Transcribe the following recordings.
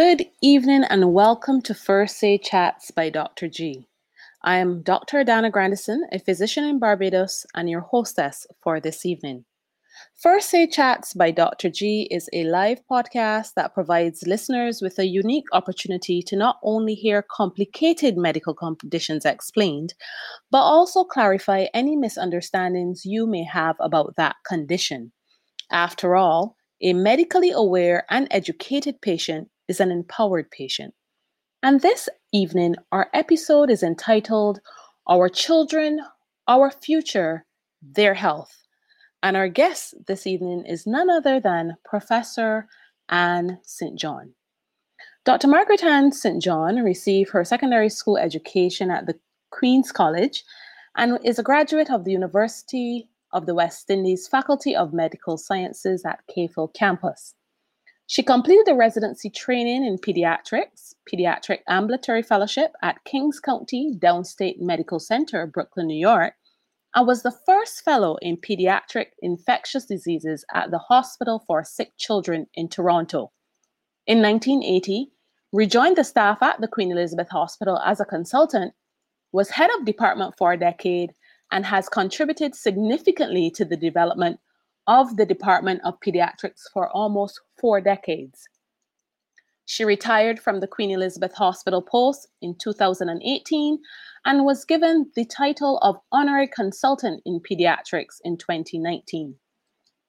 Good evening and welcome to First Say Chats by Dr. G. I am Dr. Dana Grandison, a physician in Barbados and your hostess for this evening. First Say Chats by Dr. G is a live podcast that provides listeners with a unique opportunity to not only hear complicated medical conditions explained, but also clarify any misunderstandings you may have about that condition. After all, a medically aware and educated patient is an empowered patient. And this evening, our episode is entitled Our Children, Our Future, Their Health. And our guest this evening is none other than Professor Anne St. John. Dr. Margaret Anne St. John received her secondary school education at the Queen's College and is a graduate of the University of the West Indies Faculty of Medical Sciences at Cave Hill campus. She completed a residency training in pediatrics, pediatric ambulatory fellowship at Kings County Downstate Medical Center, Brooklyn, New York, and was the first fellow in pediatric infectious diseases at the Hospital for Sick Children in Toronto. In 1980, rejoined the staff at the Queen Elizabeth Hospital as a consultant, was head of department for a decade, and has contributed significantly to the development of the Department of Pediatrics for almost four decades. She retired from the Queen Elizabeth Hospital post in 2018 and was given the title of Honorary Consultant in Pediatrics in 2019.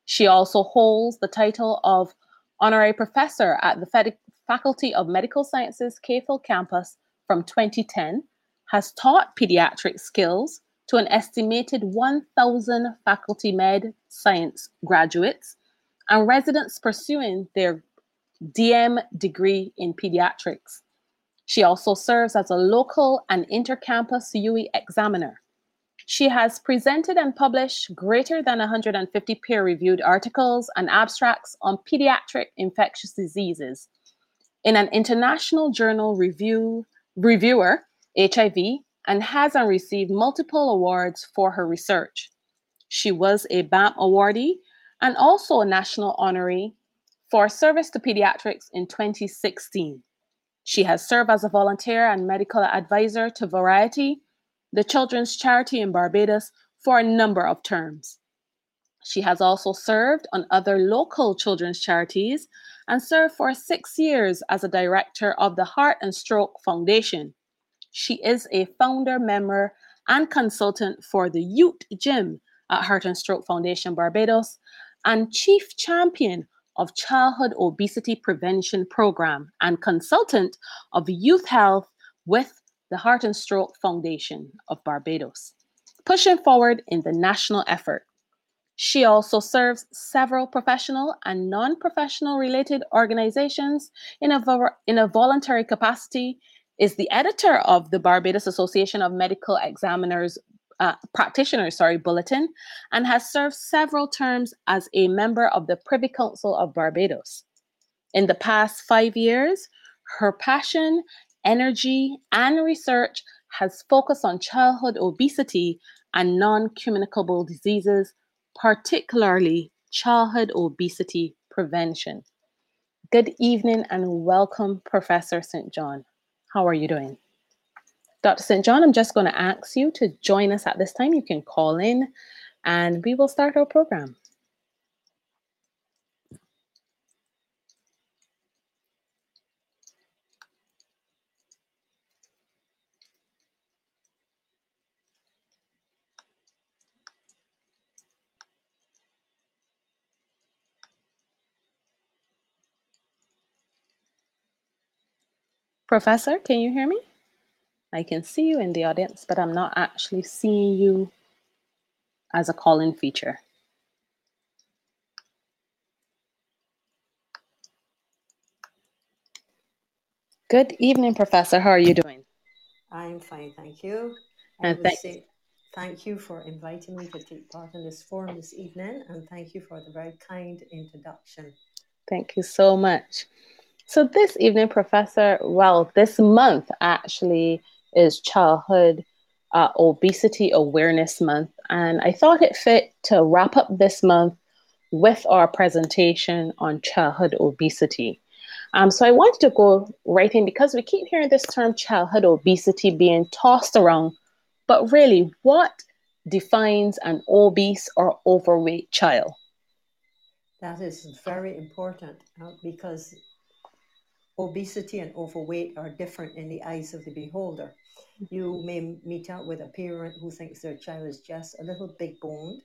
She also holds the title of Honorary Professor at the Faculty of Medical Sciences Cave Hill campus from 2010, has taught pediatric skills, to an estimated 1,000 faculty med science graduates and residents pursuing their DM degree in pediatrics. She also serves as a local and intercampus UE examiner. She has presented and published greater than 150 peer reviewed articles and abstracts on pediatric infectious diseases. In an international journal review, reviewer, HIV, and has received multiple awards for her research. She was a BAM awardee and also a national honoree for service to pediatrics in 2016. She has served as a volunteer and medical advisor to Variety, the children's charity in Barbados, for a number of terms. She has also served on other local children's charities and served for six years as a director of the Heart and Stroke Foundation, she is a founder, member, and consultant for the Youth Gym at Heart and Stroke Foundation Barbados and chief champion of Childhood Obesity Prevention Program and consultant of youth health with the Heart and Stroke Foundation of Barbados, pushing forward in the national effort. She also serves several professional and non professional related organizations in a, in a voluntary capacity is the editor of the Barbados Association of Medical Examiners uh, Practitioners, sorry, bulletin, and has served several terms as a member of the Privy Council of Barbados. In the past five years, her passion, energy, and research has focused on childhood obesity and non communicable diseases, particularly childhood obesity prevention. Good evening and welcome, Professor St. John. How are you doing? Dr. St. John, I'm just going to ask you to join us at this time. You can call in and we will start our program. Professor, can you hear me? I can see you in the audience, but I'm not actually seeing you as a call-in feature. Good evening, Professor. How are you doing? I'm fine, thank you. And thank say thank you for inviting me to take part in this forum this evening, and thank you for the very kind introduction. Thank you so much. So, this evening, Professor, well, this month actually is Childhood uh, Obesity Awareness Month. And I thought it fit to wrap up this month with our presentation on childhood obesity. Um, so, I wanted to go right in because we keep hearing this term childhood obesity being tossed around. But really, what defines an obese or overweight child? That is very important uh, because obesity and overweight are different in the eyes of the beholder. You mm-hmm. may meet out with a parent who thinks their child is just a little big boned,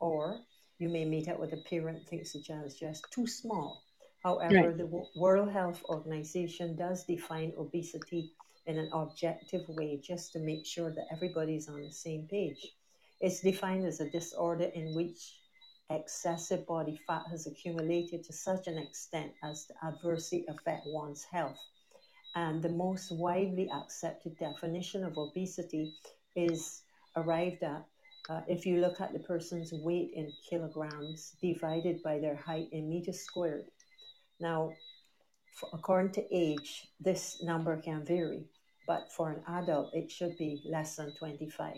or you may meet out with a parent who thinks the child is just too small. However, Right. the World Health Organization does define obesity in an objective way just to make sure that everybody is on the same page. It's defined as a disorder in which excessive body fat has accumulated to such an extent as to adversely affect one's health. And the most widely accepted definition of obesity is arrived at uh, if you look at the person's weight in kilograms divided by their height in meters squared. Now, for, according to age, this number can vary, but for an adult, it should be less than 25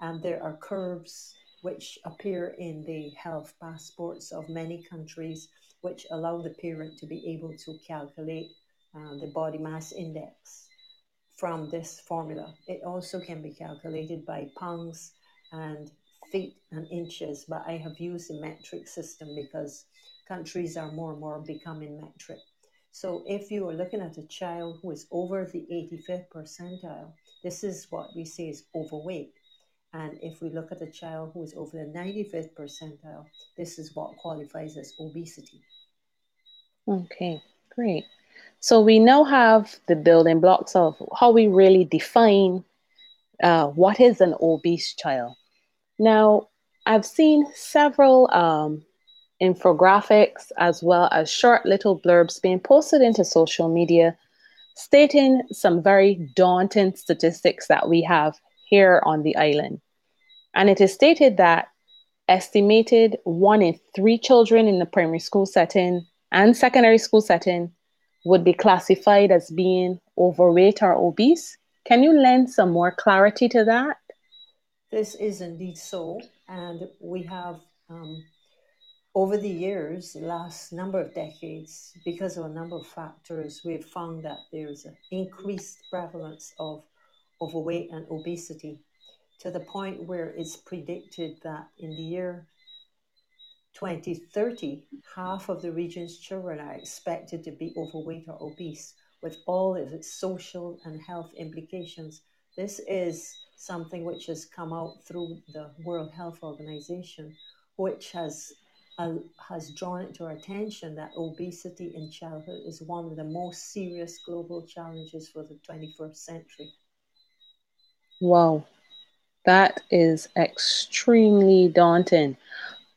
and there are curves which appear in the health passports of many countries which allow the parent to be able to calculate uh, the body mass index from this formula. It also can be calculated by pounds and feet and inches, but I have used the metric system because countries are more and more becoming metric. So if you are looking at a child who is over the 85th percentile, this is what we say is overweight. And if we look at a child who is over the 95th percentile, this is what qualifies as obesity. Okay, great. So we now have the building blocks of how we really define uh, what is an obese child. Now, I've seen several um, infographics as well as short little blurbs being posted into social media stating some very daunting statistics that we have here on the island. And it is stated that estimated one in three children in the primary school setting and secondary school setting would be classified as being overweight or obese. Can you lend some more clarity to that? This is indeed so. And we have, um, over the years, the last number of decades, because of a number of factors, we've found that there's an increased prevalence of overweight and obesity to the point where it's predicted that in the year 2030, half of the region's children are expected to be overweight or obese, with all of its social and health implications. This is something which has come out through the World Health Organization, which has uh, has drawn it to our attention that obesity in childhood is one of the most serious global challenges for the 21st century. Wow, that is extremely daunting.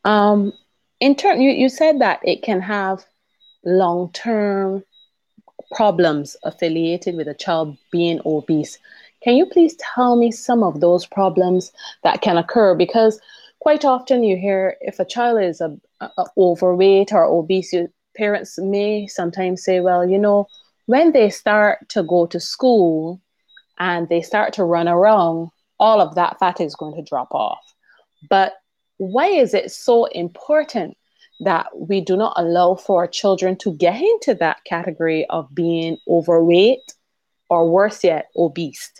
Um, in turn, you, you said that it can have long term problems affiliated with a child being obese. Can you please tell me some of those problems that can occur? Because quite often you hear if a child is a, a overweight or obese, parents may sometimes say, well, you know, when they start to go to school and they start to run around, all of that fat is going to drop off. But why is it so important that we do not allow for children to get into that category of being overweight or worse yet, obese?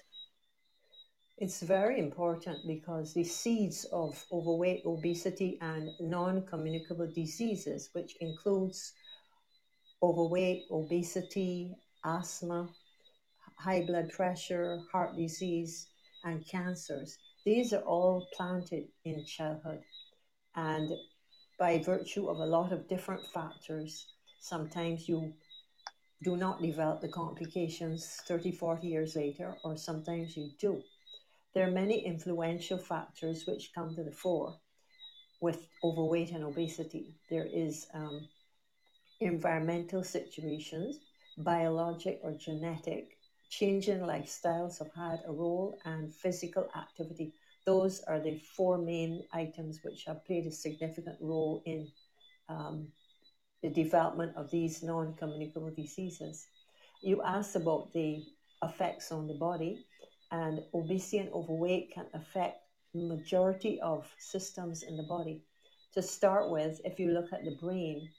It's very important because the seeds of overweight, obesity, and non communicable diseases, which includes overweight, obesity, asthma, high blood pressure, heart disease, and cancers, these are all planted in childhood. And by virtue of a lot of different factors, sometimes you do not develop the complications 30, 40 years later, or sometimes you do. There are many influential factors which come to the fore with overweight and obesity. There is um, environmental situations, biologic or genetic, changing lifestyles have had a role, and physical activity. Those are the four main items which have played a significant role in um, the development of these non communicable diseases. You asked about the effects on the body, and obesity and overweight can affect the majority of systems in the body. To start with, if you look at the brain,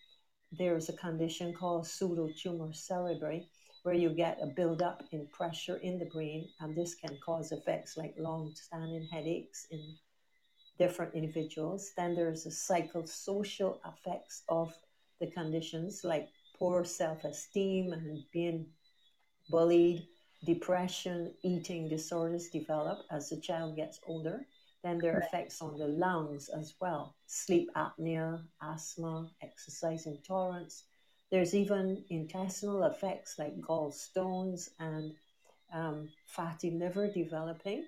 there's a condition called pseudotumor cerebri, where you get a buildup in pressure in the brain, and this can cause effects like long-standing headaches in different individuals. Then there's the psychosocial effects of the conditions, like poor self-esteem and being bullied, depression, eating disorders develop as the child gets older. Then there are effects on the lungs as well sleep apnea, asthma, exercise intolerance. There's even intestinal effects like gallstones and um, fatty liver developing.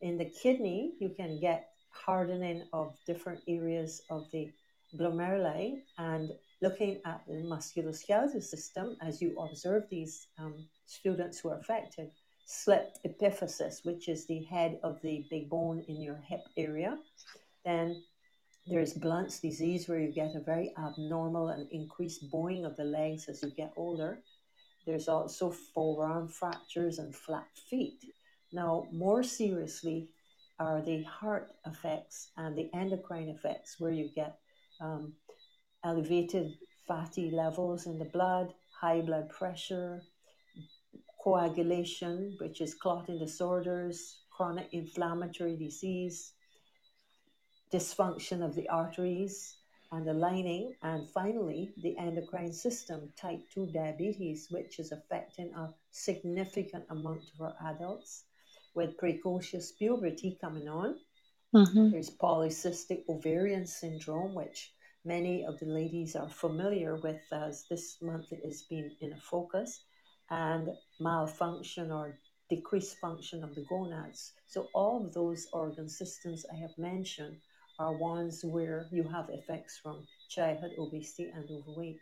In the kidney, you can get hardening of different areas of the glomeruli and looking at the musculoskeletal system as you observe these um, students who are affected slipped epiphysis, which is the head of the big bone in your hip area. Then there's Blount's disease, where you get a very abnormal and increased bowing of the legs as you get older. There's also forearm fractures and flat feet. Now, more seriously, are the heart effects and the endocrine effects, where you get um, elevated fatty levels in the blood, high blood pressure, coagulation, which is clotting disorders, chronic inflammatory disease, dysfunction of the arteries and the lining, and finally, the endocrine system, type 2 diabetes, which is affecting a significant amount of our adults with precocious puberty coming on. Mm-hmm. There's polycystic ovarian syndrome, which many of the ladies are familiar with as this month it has been in a focus and malfunction or decreased function of the gonads. So, all of those organ systems I have mentioned are ones where you have effects from childhood obesity and overweight.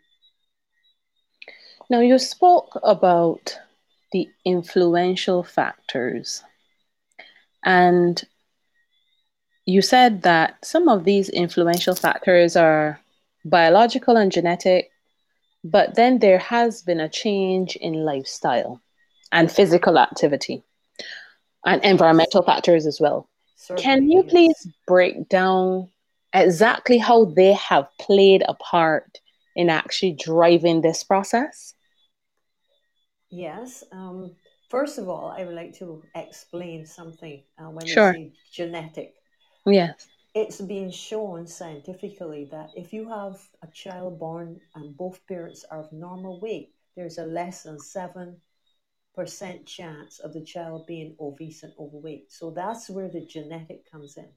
Now, you spoke about the influential factors, and you said that some of these influential factors are biological and genetic, but then there has been a change in lifestyle and physical activity and environmental factors as well. Certainly, Can you please break down exactly how they have played a part in actually driving this process? Yes. Um, first of all, I would like to explain something uh, when sure. you say genetic. Yes it's been shown scientifically that if you have a child born and both parents are of normal weight, there's a less than 7% chance of the child being obese and overweight. So that's where the genetic comes in.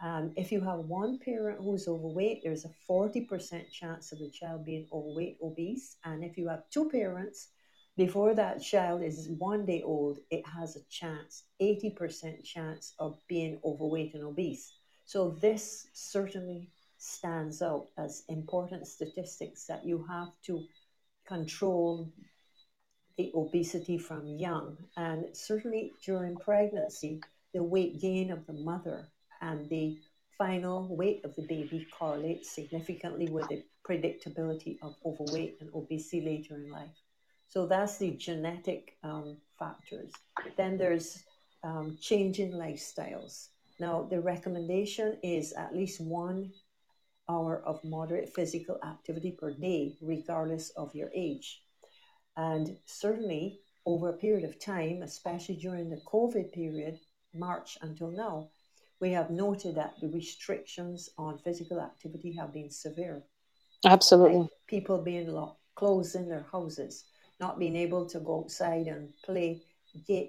Um, if you have one parent who's overweight, there's a 40% chance of the child being overweight, obese. And if you have two parents, before that child is one day old, it has a chance, 80% chance of being overweight and obese. So this certainly stands out as important statistics that you have to control the obesity from young. And certainly during pregnancy, the weight gain of the mother and the final weight of the baby correlates significantly with the predictability of overweight and obesity later in life. So that's the genetic um, factors. Then there's um, changing lifestyles. Now, the recommendation is at least one hour of moderate physical activity per day, regardless of your age. And certainly, over a period of time, especially during the COVID period, March until now, we have noted that the restrictions on physical activity have been severe. Absolutely. Like people being locked, closed in their houses, not being able to go outside and play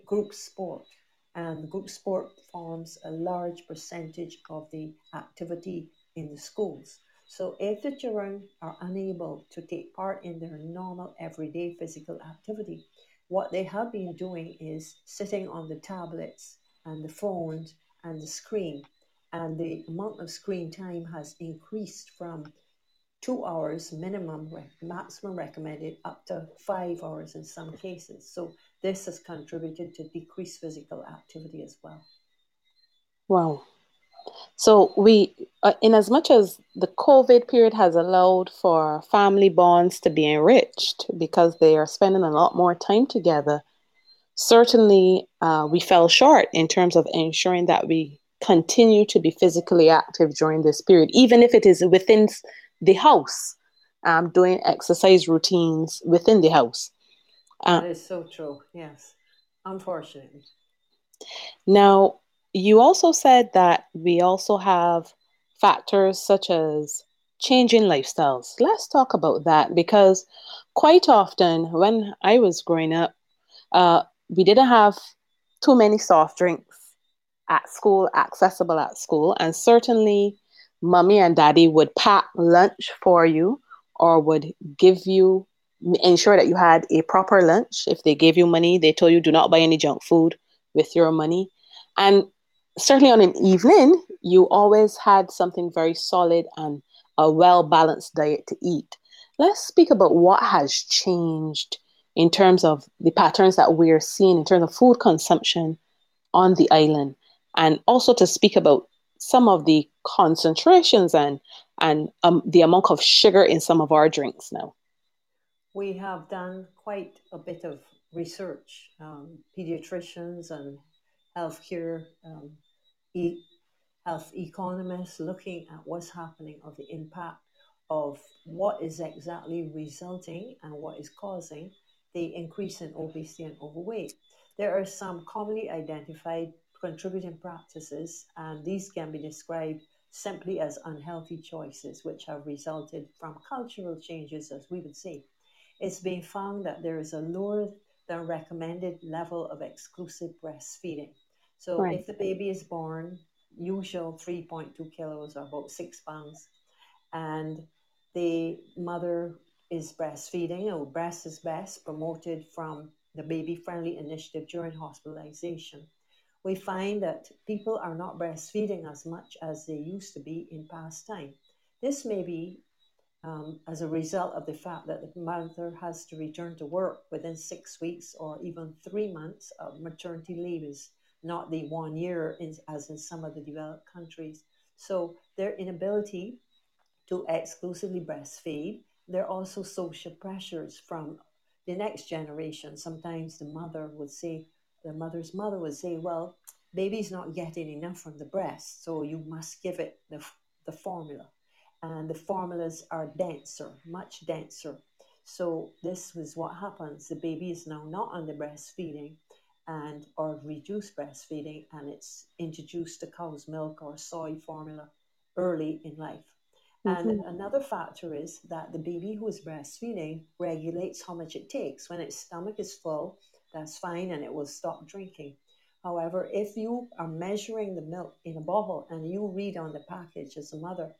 group sport, and group sport forms a large percentage of the activity in the schools. So if the children are unable to take part in their normal everyday physical activity, what they have been doing is sitting on the tablets and the phones and the screen. And the amount of screen time has increased from two hours minimum, maximum recommended up to five hours in some cases. So this has contributed to decreased physical activity as well. Wow. So we, uh, in as much as the COVID period has allowed for family bonds to be enriched because they are spending a lot more time together, certainly uh, we fell short in terms of ensuring that we continue to be physically active during this period, even if it is within the house, um, doing exercise routines within the house. Uh, that is so true. Yes, unfortunately. Now, you also said that we also have factors such as changing lifestyles. Let's talk about that because quite often when I was growing up, uh, we didn't have too many soft drinks at school, accessible at school, and certainly mommy and daddy would pack lunch for you or would give you ensure that you had a proper lunch. If they gave you money they told you do not buy any junk food with your money. And certainly on an evening you always had something very solid and a well balanced diet to eat let's speak about what has changed in terms of the patterns that we're seeing in terms of food consumption on the island and also to speak about some of the concentrations and and um, the amount of sugar in some of our drinks now? We have done quite a bit of research. Um, pediatricians and healthcare um, e- health economists looking at what's happening of the impact of what is exactly resulting and what is causing the increase in obesity and overweight. There are some commonly identified contributing practices, and these can be described simply as unhealthy choices which have resulted from cultural changes, as we would say. It's been found that there is a lower than recommended level of exclusive breastfeeding. So right. if the baby is born, usual 3.2 kilos or about six pounds, and the mother is breastfeeding, or breast is best promoted from the baby friendly initiative during hospitalization we find that people are not breastfeeding as much as they used to be in past time. This may be um, as a result of the fact that the mother has to return to work within six weeks or even three months of maternity leave is not the one year in, as in some of the developed countries. So their inability to exclusively breastfeed, there are also social pressures from the next generation. Sometimes the mother would say, the mother's mother would say, well, baby's not getting enough from the breast, so you must give it the, the formula. And the formulas are denser, much denser. So this was what happens. The baby is now not the breastfeeding and or reduce breastfeeding and it's introduced to cow's milk or soy formula early in life. Mm-hmm. And another factor is that the baby who is breastfeeding regulates how much it takes. When its stomach is full, that's fine and it will stop drinking. However, if you are measuring the milk in a bottle and you read on the package as a mother,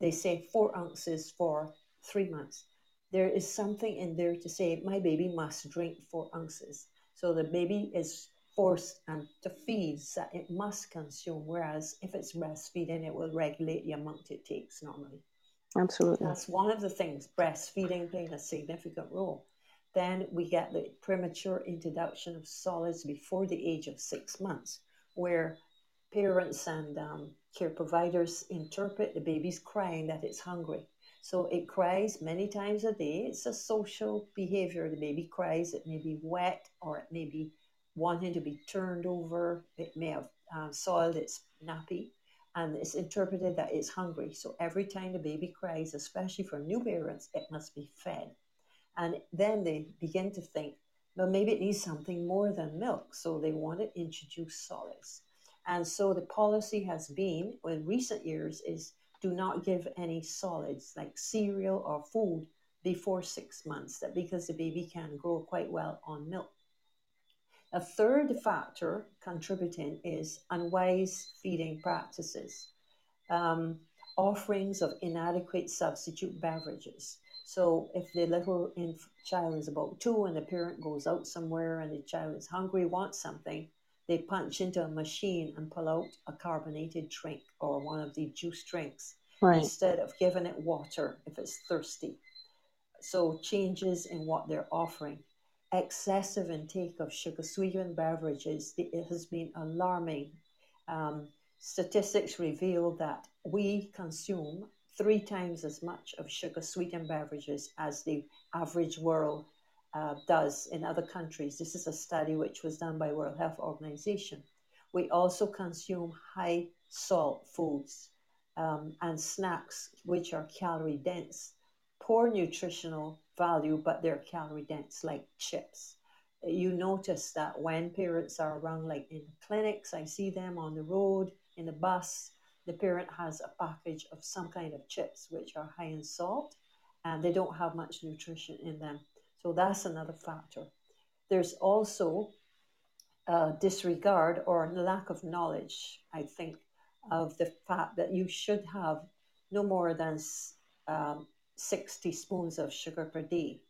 they say four ounces for three months. There is something in there to say my baby must drink four ounces. So the baby is forced and to feed that it must consume. Whereas if it's breastfeeding, it will regulate the amount it takes normally. Absolutely. That's one of the things breastfeeding playing a significant role. Then we get the premature introduction of solids before the age of six months, where parents and um, care providers interpret the baby's crying that it's hungry. So it cries many times a day. It's a social behavior. The baby cries. It may be wet or it may be wanting to be turned over. It may have uh, soiled its nappy. And it's interpreted that it's hungry. So every time the baby cries, especially for new parents, it must be fed. And then they begin to think, well, maybe it needs something more than milk. So they want to introduce solids. And so the policy has been, in recent years, is do not give any solids like cereal or food before six months, that because the baby can grow quite well on milk. A third factor contributing is unwise feeding practices, um, offerings of inadequate substitute beverages. So if the little inf- child is about two and the parent goes out somewhere and the child is hungry, wants something, they punch into a machine and pull out a carbonated drink or one of the juice drinks. Right. instead of giving it water if it's thirsty. So, changes in what they're offering. Excessive intake of sugar sweetened beverages, it has been alarming. Um, statistics reveal that we consume three times as much of sugar sweetened beverages as the average world uh, does in other countries. This is a study which was done by World Health Organization. We also consume high salt foods um, and snacks which are calorie dense, poor nutritional value, but they're calorie dense, like chips. You notice that when parents are around, like in clinics, I see them on the road, in the bus, the parent has a package of some kind of chips which are high in salt and they don't have much nutrition in them. So that's another factor. There's also uh, disregard or lack of knowledge, I think, of the fact that you should have no more than um, 60 spoons of sugar per day.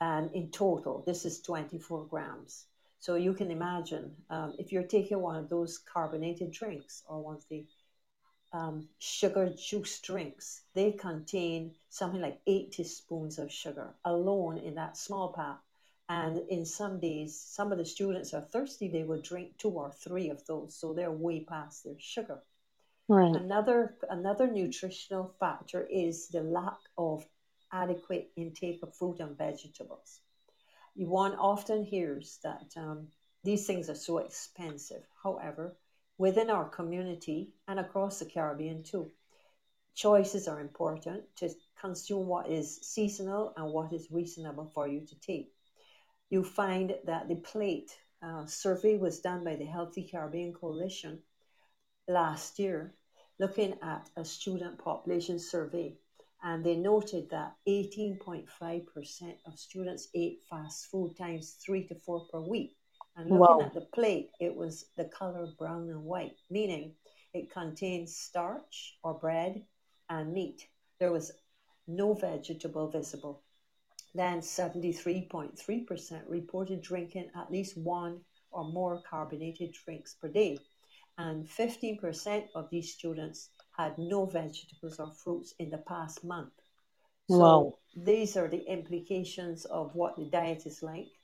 And in total, this is 24 grams. So you can imagine um, if you're taking one of those carbonated drinks or one of the um, sugar juice drinks, they contain something like 80 spoons of sugar alone in that small pack. And in some days, some of the students are thirsty, they will drink two or three of those. So they're way past their sugar. Right. Another, another nutritional factor is the lack of adequate intake of fruit and vegetables. One often hears that um, these things are so expensive. However, within our community and across the Caribbean too. Choices are important to consume what is seasonal and what is reasonable for you to take. You find that the plate uh, survey was done by the Healthy Caribbean Coalition last year, looking at a student population survey. And they noted that 18.5% of students ate fast food times three to four per week. And looking Wow. at the plate, it was the color brown and white, meaning it contains starch or bread and meat. There was no vegetable visible. Then 73.3% reported drinking at least one or more carbonated drinks per day. And 15% of these students had no vegetables or fruits in the past month. So Wow. these are the implications of what the diet is like.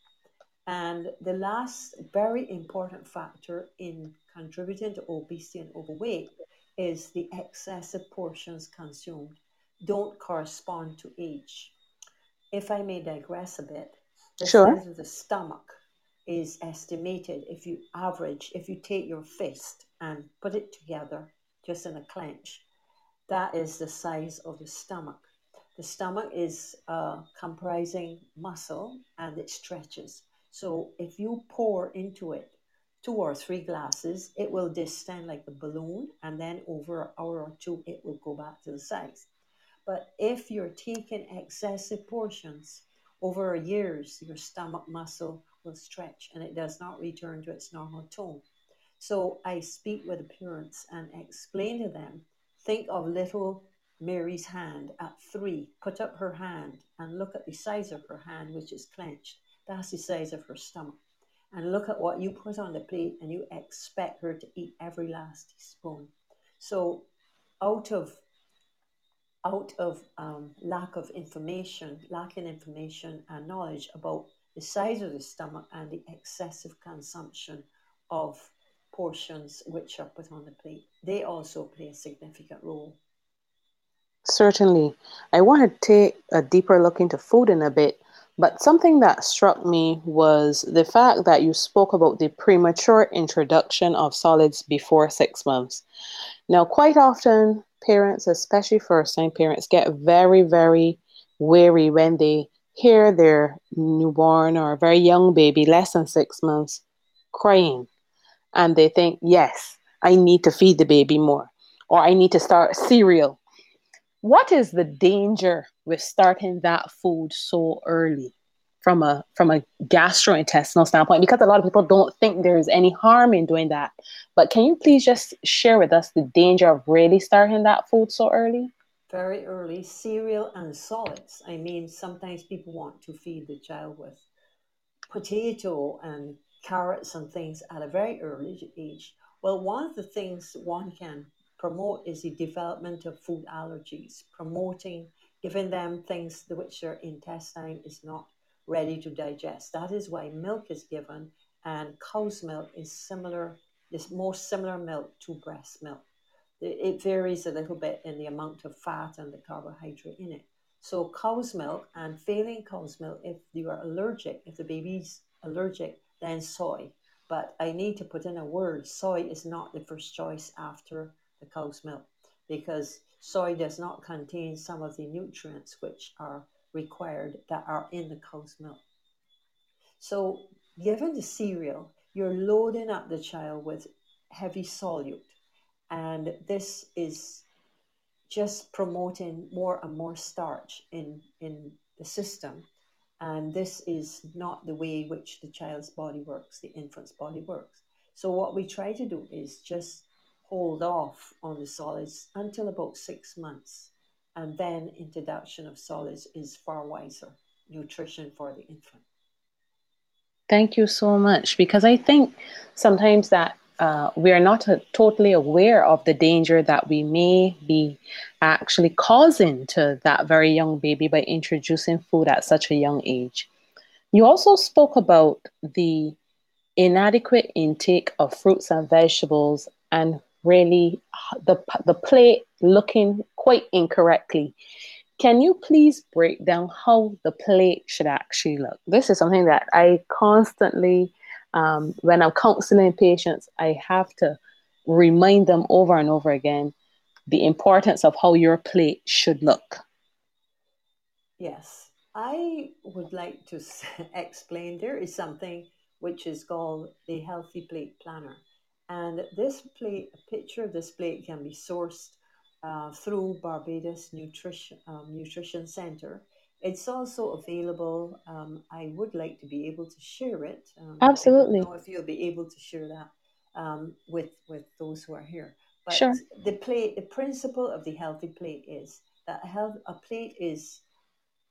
And the last very important factor in contributing to obesity and overweight is the excessive portions consumed don't correspond to age. If I may digress a bit, the Sure. size of the stomach is estimated if you average, if you take your fist and put it together just in a clench, that is the size of the stomach. The stomach is uh, comprising muscle and it stretches. So if you pour into it two or three glasses, it will distend like a balloon, and then over an hour or two, it will go back to the size. But if you're taking excessive portions over years, your stomach muscle will stretch and it does not return to its normal tone. So I speak with the parents and explain to them think of little Mary's hand at three. Put up her hand and look at the size of her hand, which is clenched. That's the size of her stomach. And look at what you put on the plate, and you expect her to eat every last spoon. So, out of out of um, lack of information, lacking information and knowledge about the size of the stomach and the excessive consumption of portions which are put on the plate, they also play a significant role. Certainly. I want to take a deeper look into food in a bit, but something that struck me was the fact that you spoke about the premature introduction of solids before six months. Now, quite often, parents, especially first time parents, get very, very wary when they hear their newborn or very young baby, less than six months, crying. And they think, yes, I need to feed the baby more, or I need to start cereal what is the danger with starting that food so early from a from a gastrointestinal standpoint because a lot of people don't think there's any harm in doing that but can you please just share with us the danger of really starting that food so early Very early, cereal and solids. I mean, sometimes people want to feed the child with potato and carrots and things at a very early age. Well, one of the things one can promote is the development of food allergies, promoting giving them things which their intestine is not ready to digest. That is why milk is given, and cow's milk is similar, is more similar milk to breast milk. It varies a little bit in the amount of fat and the carbohydrate in it. So cow's milk and failing cow's milk, if you are allergic, if the baby's allergic, then soy. But I need to put in a word, soy is not the first choice after the cow's milk because soy does not contain some of the nutrients which are required that are in the cow's milk. So given the cereal, you're loading up the child with heavy solute. And this is just promoting more and more starch in, in the system. And this is not the way which the child's body works, the infant's body works. So, what we try to do is just hold off on the solids until about six months. And then introduction of solids is far wiser nutrition for the infant. Thank you so much. Because I think sometimes that uh, we are not uh, totally aware of the danger that we may be actually causing to that very young baby by introducing food at such a young age. You also spoke about the inadequate intake of fruits and vegetables and really the, the plate looking quite incorrectly. Can you please break down how the plate should actually look? This is something that I constantly um, when I'm counseling patients, I have to remind them over and over again the importance of how your plate should look. Yes, I would like to explain there is something which is called the Healthy Plate Planner. And this plate, a picture of this plate can be sourced uh, through Barbados Nutrition, um, Nutrition Center it's also available. Um, I would like to be able to share it. Um, Absolutely. I don't know if you'll be able to share that um, with with those who are here. But sure. the plate, the principle of the healthy plate is that a, health, a plate is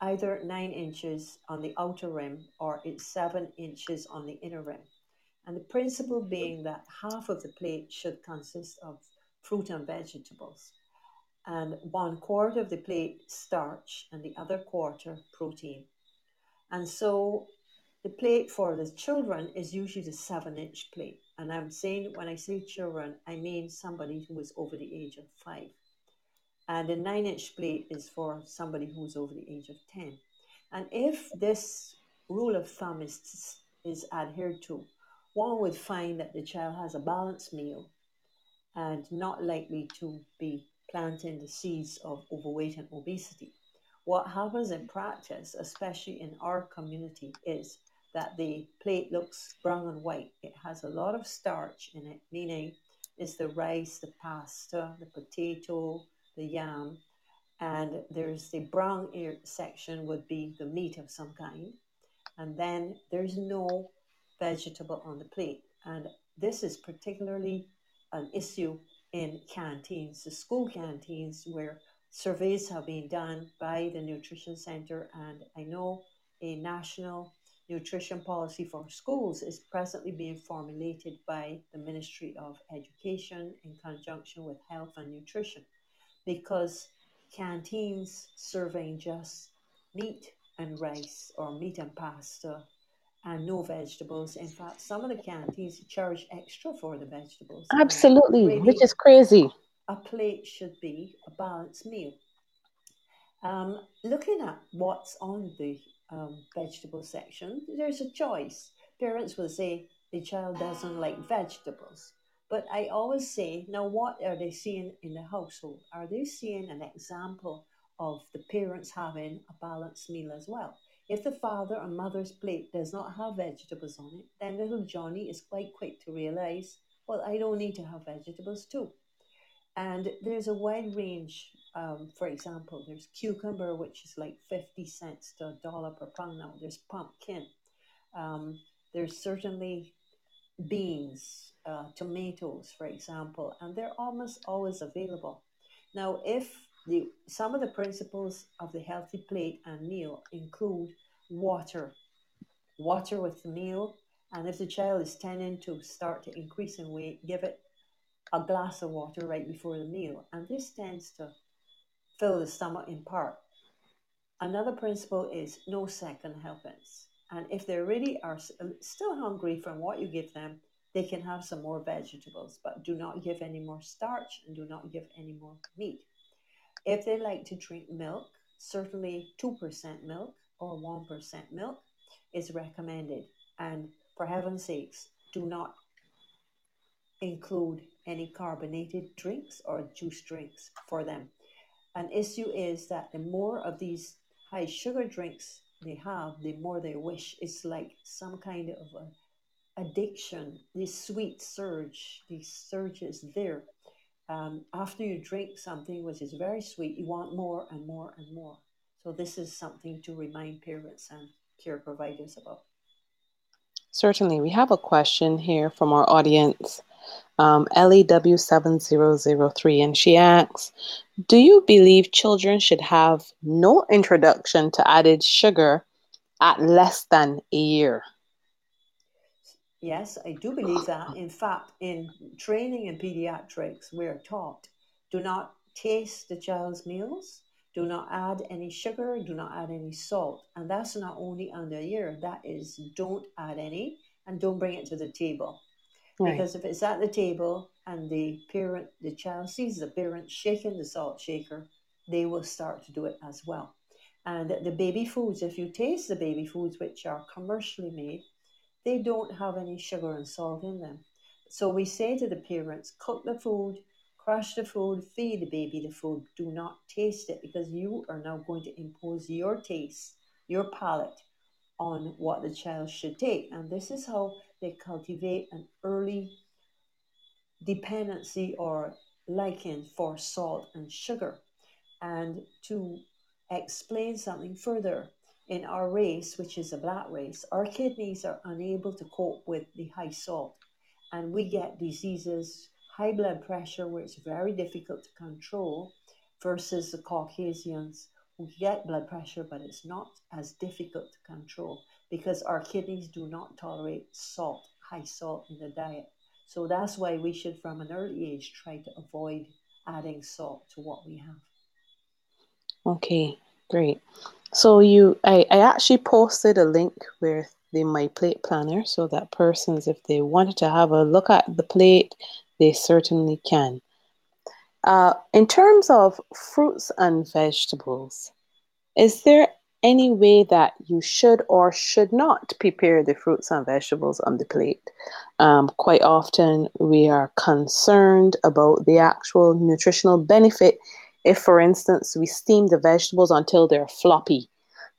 either nine inches on the outer rim or it's seven inches on the inner rim. And the principle being that half of the plate should consist of fruit and vegetables and one quarter of the plate starch and the other quarter protein. And so the plate for the children is usually the seven inch plate. And I'm saying when I say children, I mean somebody who is over the age of five. And the nine inch plate is for somebody who's over the age of 10. And if this rule of thumb is, is adhered to, one would find that the child has a balanced meal and not likely to be planting the seeds of overweight and obesity. What happens in practice, especially in our community, is that the plate looks brown and white. It has a lot of starch in it, meaning it's the rice, the pasta, the potato, the yam, and there's the brown section would be the meat of some kind, and then there's no vegetable on the plate. And this is particularly an issue in canteens, the school canteens, where surveys have been done by the Nutrition Center. And I know a national nutrition policy for schools is presently being formulated by the Ministry of Education in conjunction with Health and Nutrition because canteens serving just meat and rice or meat and pasta and no vegetables. In fact, some of the canteens charge extra for the vegetables. Absolutely, really, which is crazy. A plate should be a balanced meal. Um, looking at what's on the um, vegetable section, there's a choice. Parents will say the child doesn't like vegetables. But I always say, now what are they seeing in the household? Are they seeing an example of the parents having a balanced meal as well? If the father or mother's plate does not have vegetables on it, then little Johnny is quite quick to realize, well, I don't need to have vegetables too. And there's a wide range. Um, for example, there's cucumber, which is like 50 cents to a dollar per pound now. There's pumpkin. Um, there's certainly beans, uh, tomatoes, for example, and they're almost always available. Now, if the, some of the principles of the healthy plate and meal include water, water with the meal, and if the child is tending to start to increase in weight, give it a glass of water right before the meal, and this tends to fill the stomach in part. Another principle is no second helpings. And if they really are uh, still hungry from what you give them, they can have some more vegetables, but do not give any more starch and do not give any more meat. If they like to drink milk, certainly 2% milk or 1% milk is recommended. And for heaven's sakes, do not include any carbonated drinks or juice drinks for them. An issue is that the more of these high sugar drinks they have, the more they wish. It's like some kind of a addiction, this sweet surge, these surges there. Um, after you drink something which is very sweet, you want more and more and more. So, this is something to remind parents and care providers about. Certainly. We have a question here from our audience, um, LEW7003, and she asks Do you believe children should have no introduction to added sugar at less than a year? Yes, I do believe that. In fact, in training in pediatrics, we're taught do not taste the child's meals, do not add any sugar, do not add any salt. And that's not only under a year, that is don't add any and don't bring it to the table. Right. Because if it's at the table and the parent, the child sees the parent shaking the salt shaker, they will start to do it as well. And the baby foods, if you taste the baby foods which are commercially made, they don't have any sugar and salt in them. So we say to the parents, cook the food, crush the food, feed the baby the food. Do not taste it because you are now going to impose your taste, your palate on what the child should take. And this is how they cultivate an early dependency or liking for salt and sugar. And to explain something further, in our race, which is a black race, our kidneys are unable to cope with the high salt. And we get diseases, high blood pressure, where it's very difficult to control, versus the Caucasians who get blood pressure, but it's not as difficult to control because our kidneys do not tolerate salt, high salt in the diet. So that's why we should, from an early age, try to avoid adding salt to what we have. Okay, great. So you, I, I actually posted a link with the My Plate Planner so that persons, if they wanted to have a look at the plate, they certainly can. Uh, in terms of fruits and vegetables, is there any way that you should or should not prepare the fruits and vegetables on the plate? Um, quite often, we are concerned about the actual nutritional benefit if, for instance, we steam the vegetables until they're floppy.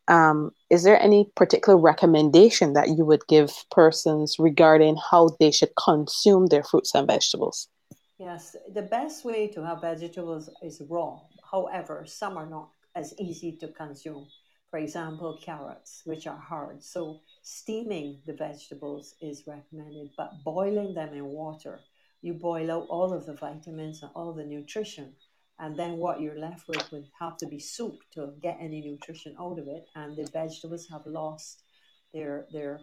Um, is there any particular recommendation that you would give persons regarding how they should consume their fruits and vegetables? Yes, the best way to have vegetables is raw. However, some are not as easy to consume. For example, carrots, which are hard. So, steaming the vegetables is recommended, but boiling them in water, you boil out all of the vitamins and all the nutrition. And then what you're left with would have to be soup to get any nutrition out of it. And the vegetables have lost their, their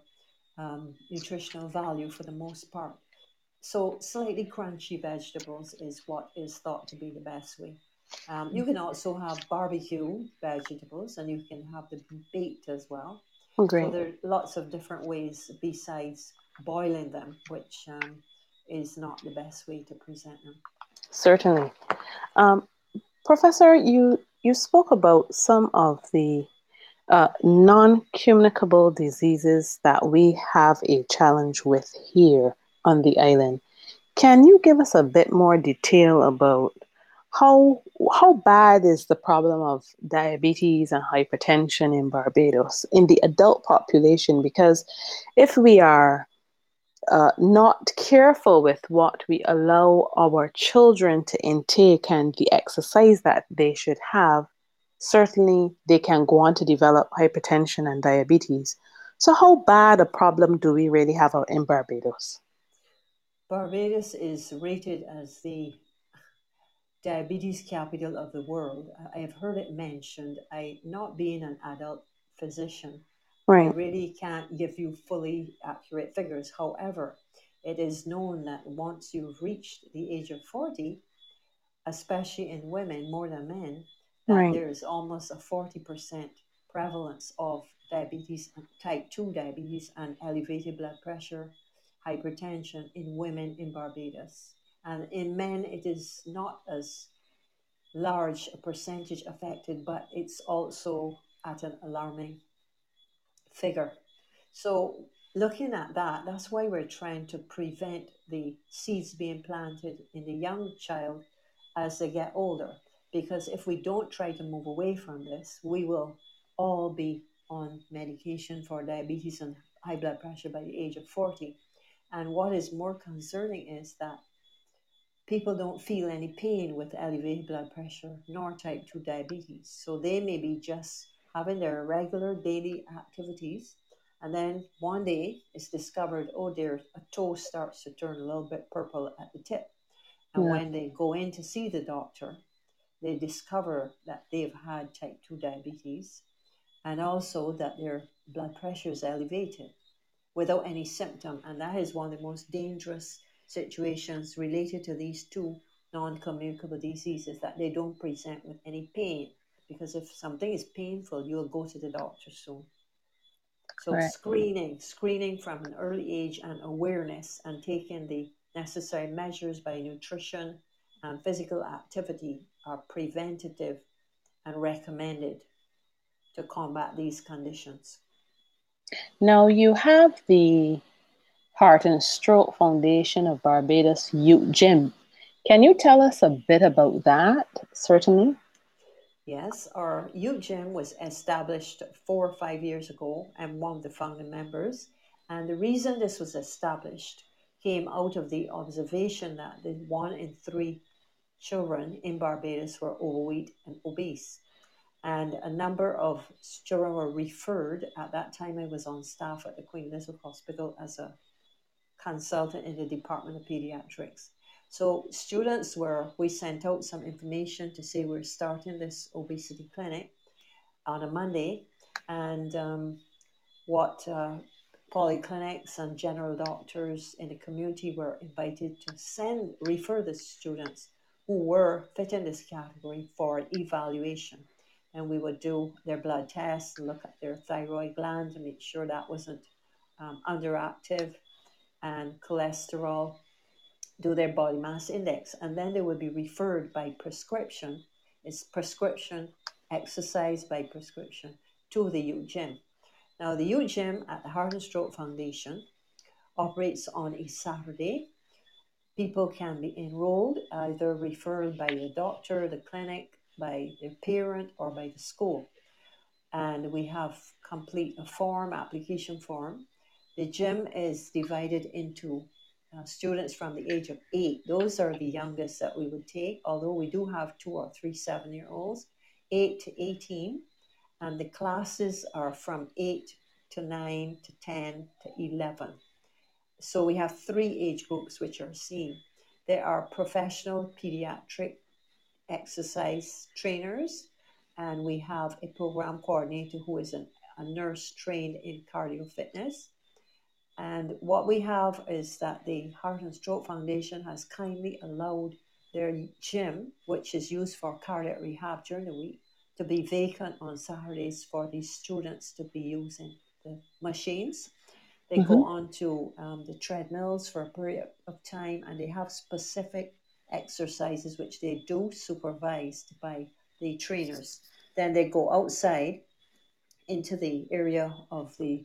um, nutritional value for the most part. So slightly crunchy vegetables is what is thought to be the best way. Um, you can also have barbecue vegetables, and you can have them baked as well. Great. So there are lots of different ways besides boiling them, which um, is not the best way to present them. Certainly, um, Professor. You you spoke about some of the uh, non-communicable diseases that we have a challenge with here on the island. Can you give us a bit more detail about how how bad is the problem of diabetes and hypertension in Barbados in the adult population? Because if we are uh, not careful with what we allow our children to intake and the exercise that they should have, certainly they can go on to develop hypertension and diabetes. So, how bad a problem do we really have in Barbados? Barbados is rated as the diabetes capital of the world. I have heard it mentioned. I, not being an adult physician, right. I really can't give you fully accurate figures. However, it is known that once you've reached the age of 40, especially in women more than men, that Right. there is almost a 40% prevalence of diabetes, type 2 diabetes, and elevated blood pressure, hypertension in women in Barbados. And in men, it is not as large a percentage affected, but it's also at an alarming figure. So, looking at that, that's why we're trying to prevent the seeds being planted in the young child as they get older. Because if we don't try to move away from this, we will all be on medication for diabetes and high blood pressure by the age of 40. And what is more concerning is that people don't feel any pain with elevated blood pressure nor type 2 diabetes. So they may be just having their regular daily activities. And then one day it's discovered, oh, their a toe starts to turn a little bit purple at the tip. And Yeah. when they go in to see the doctor, they discover that they've had type 2 diabetes and also that their blood pressure is elevated without any symptom. And that is one of the most dangerous situations related to these two non communicable diseases that they don't present with any pain. Because if something is painful, you'll go to the doctor soon. So, screening, screening from an early age and awareness and taking the necessary measures by nutrition and physical activity are preventative and recommended to combat these conditions. Now you have the Heart and Stroke Foundation of Barbados Youth Gym. Can you tell us a bit about that? Certainly. Yes, our youth gym was established four or five years ago. I'm one of the founding members. And the reason this was established came out of the observation that the one in three children in Barbados were overweight and obese. And a number of children were referred. At that time, I was on staff at the Queen Elizabeth Hospital as a consultant in the Department of Pediatrics. So students were, we sent out some information to say we're starting this obesity clinic on a Monday, and um, what uh, polyclinics and general doctors in the community were invited to send, refer the students who were fit in this category for evaluation. And we would do their blood tests, look at their thyroid gland to make sure that wasn't um, underactive, and cholesterol, do their body mass index, and then they would be referred by prescription. It's prescription exercise by prescription to the youth gym. Now, the youth gym at the Heart and Stroke Foundation operates on a Saturday. People can be enrolled, either referred by the doctor, the clinic, by their parent, or by the school. And we have complete a form, application form. The gym is divided into uh, students from the age of eight. Those are the youngest that we would take, although we do have two or three seven year olds, eight to 18. And the classes are from eight to nine to 10 to 11. So we have three age groups which are seen. There are professional pediatric exercise trainers, and we have a program coordinator who is an, a nurse trained in cardio fitness. And what we have is that the Heart and Stroke Foundation has kindly allowed their gym, which is used for cardiac rehab during the week, to be vacant on Saturdays for these students to be using the machines. They go on to um, the treadmills for a period of time and they have specific exercises which they do supervised by the trainers. Then they go outside into the area of the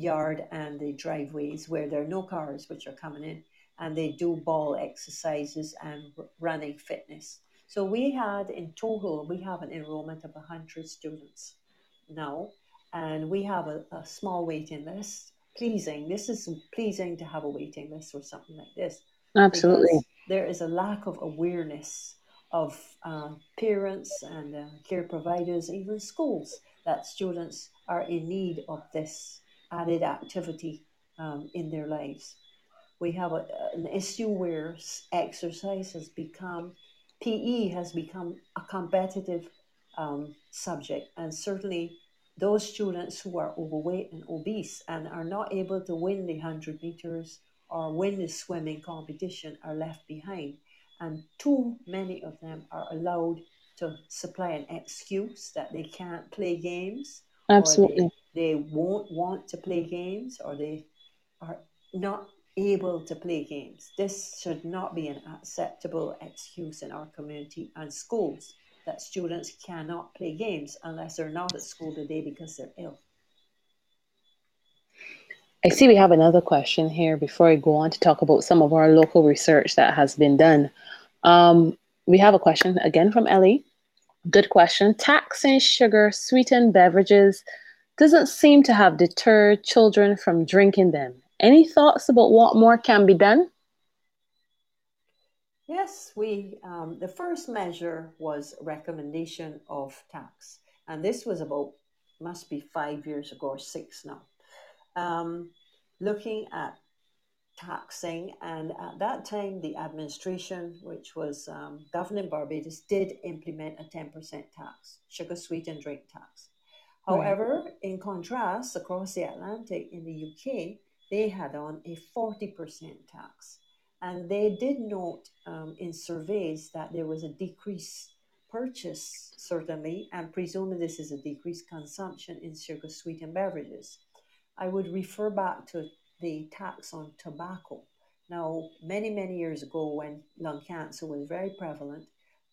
yard and the driveways where there are no cars which are coming in and they do ball exercises and r- running fitness. So we had in total, we have an enrollment of 100 students now, and we have a, a small waiting list. Pleasing, this is pleasing to have a waiting list for something like this Absolutely. there is a lack of awareness of uh, parents and uh, care providers, even schools, that students are in need of this added activity um, in their lives. We have a, an issue where exercise has become, PE has become a competitive um, subject, and certainly those students who are overweight and obese and are not able to win the 100 meters or win the swimming competition are left behind. And too many of them are allowed to supply an excuse that they can't play games Absolutely. They won't want to play games or they are not able to play games. This should not be an acceptable excuse in our community and schools that students cannot play games unless they're not at school today because they're ill. I see we have another question here before I go on to talk about some of our local research that has been done. Um, we have a question again from Ellie. Good question. Taxing sugar sweetened beverages doesn't seem to have deterred children from drinking them. Any thoughts about what more can be done? Yes, we. Um, the first measure was recommendation of tax, and this was about must be five years ago or six now. Um, looking at taxing, and at that time, the administration, which was um, governing Barbados, did implement a ten percent tax, sugar sweetened drink tax. However, right. in contrast, across the Atlantic in the UK, they had on a 40% tax. And they did note um, in surveys that there was a decreased purchase, certainly, and presumably this is a decreased consumption in sugar sweetened beverages. I would refer back to the tax on tobacco. Now, many, many years ago, when lung cancer was very prevalent,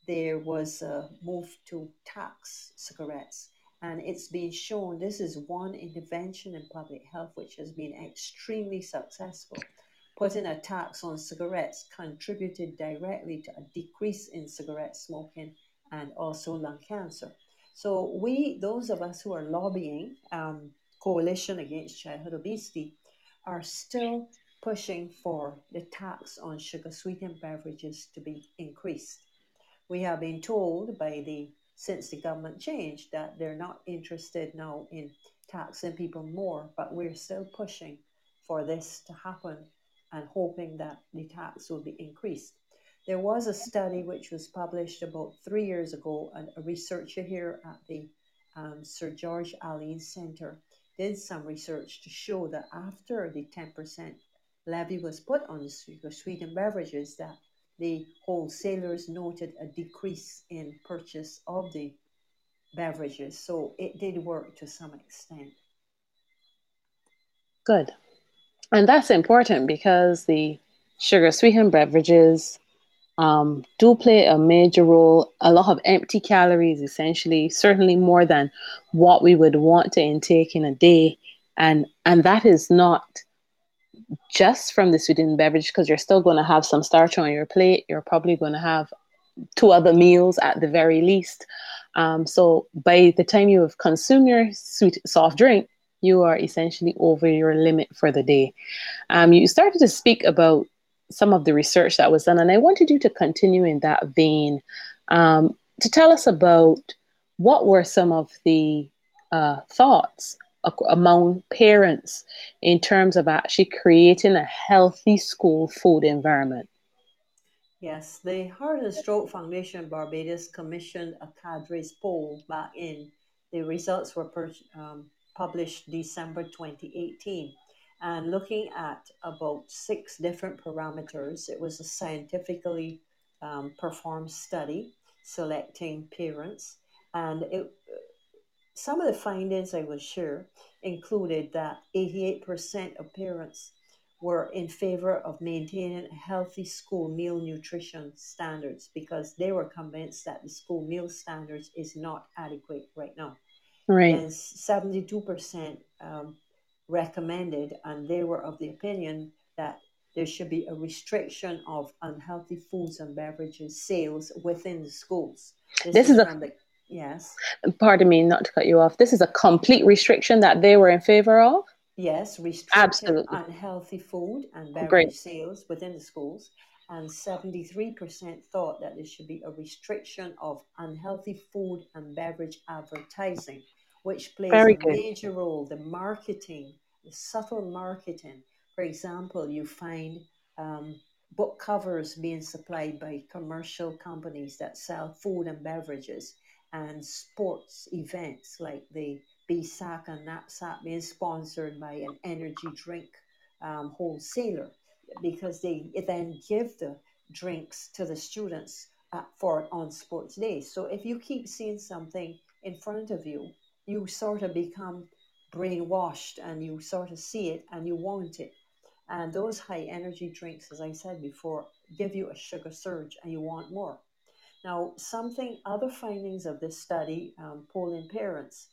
there was a move to tax cigarettes. And it's been shown this is one intervention in public health which has been extremely successful. Putting a tax on cigarettes contributed directly to a decrease in cigarette smoking and also lung cancer. So, we, those of us who are lobbying um, Coalition Against Childhood Obesity, are still pushing for the tax on sugar sweetened beverages to be increased. We have been told by the since the government changed that they're not interested now in taxing people more, but we're still pushing for this to happen and hoping that the tax will be increased. There was a study which was published about three years ago, and a researcher here at the um, Sir George Alleyne Center did some research to show that after the 10% levy was put on the sweetened beverages, that the wholesalers noted a decrease in purchase of the beverages. So it did work to some extent. Good. And that's important because the sugar sweetened beverages um, do play a major role. A lot of empty calories, essentially, certainly more than what we would want to intake in a day. And, and that is not just from the sweetened beverage because you're still going to have some starch on your plate. You're probably going to have two other meals at the very least. Um, so by the time you have consumed your sweet soft drink, you are essentially over your limit for the day. Um, you started to speak about some of the research that was done, and I wanted you to continue in that vein um, to tell us about what were some of the uh, thoughts among parents in terms of actually creating a healthy school food environment? Yes, the Heart and Stroke Foundation Barbados commissioned a CADRES poll back in. The results were per, um, published December 2018. And looking at about six different parameters, it was a scientifically um, performed study selecting parents. And it, some of the findings I will share included that 88% of parents were in favor of maintaining healthy school meal nutrition standards because they were convinced that the school meal standards is not adequate right now. Right. And 72% um, recommended, and they were of the opinion that there should be a restriction of unhealthy foods and beverages sales within the schools. This, this is, is a, the, Yes. Pardon me, not to cut you off. This is a complete restriction that they were in favor of. Yes, restricting Absolutely. unhealthy food and beverage Great. sales within the schools. And 73% thought that there should be a restriction of unhealthy food and beverage advertising, which plays Very a good. major role. The marketing, the subtle marketing. For example, you find um, book covers being supplied by commercial companies that sell food and beverages and sports events like the BSAC and being sponsored by an energy drink um, wholesaler. because they then give the drinks to the students at, for on sports days. So if you keep seeing something in front of you, you sort of become brainwashed and you sort of see it and you want it. And those high energy drinks, as I said before, give you a sugar surge and you want more. Now, something, other findings of this study, um, polling parents,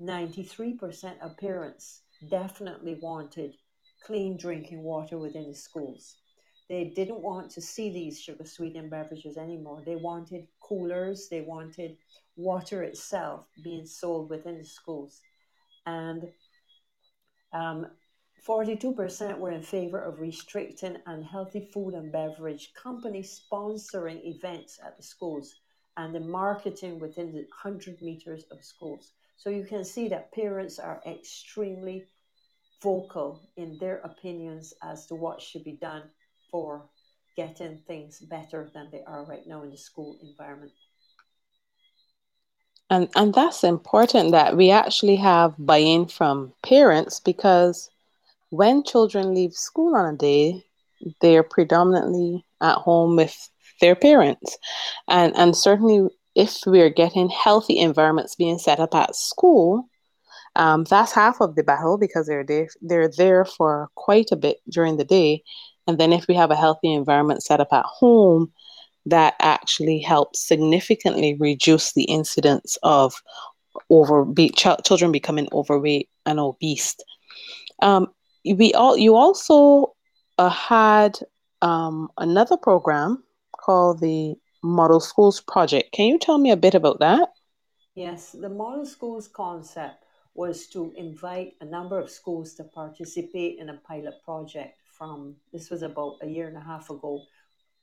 93% of parents definitely wanted clean drinking water within the schools. They didn't want to see these sugar sweetened beverages anymore. They wanted coolers, they wanted water itself being sold within the schools. And um, 42% were in favor of restricting unhealthy food and beverage companies sponsoring events at the schools and the marketing within the 100 meters of schools. So you can see that parents are extremely vocal in their opinions as to what should be done for getting things better than they are right now in the school environment. And and that's important that we actually have buy-in from parents because when children leave school on a day, they're predominantly at home with their parents. And and certainly if we're getting healthy environments being set up at school, um, that's half of the battle because they're there, they're there for quite a bit during the day. And then if we have a healthy environment set up at home, that actually helps significantly reduce the incidence of over be, ch- children becoming overweight and obese. Um, we all you also uh, had um, another program called the Model Schools Project. Can you tell me a bit about that? Yes, the Model Schools concept was to invite a number of schools to participate in a pilot project from this was about a year and a half ago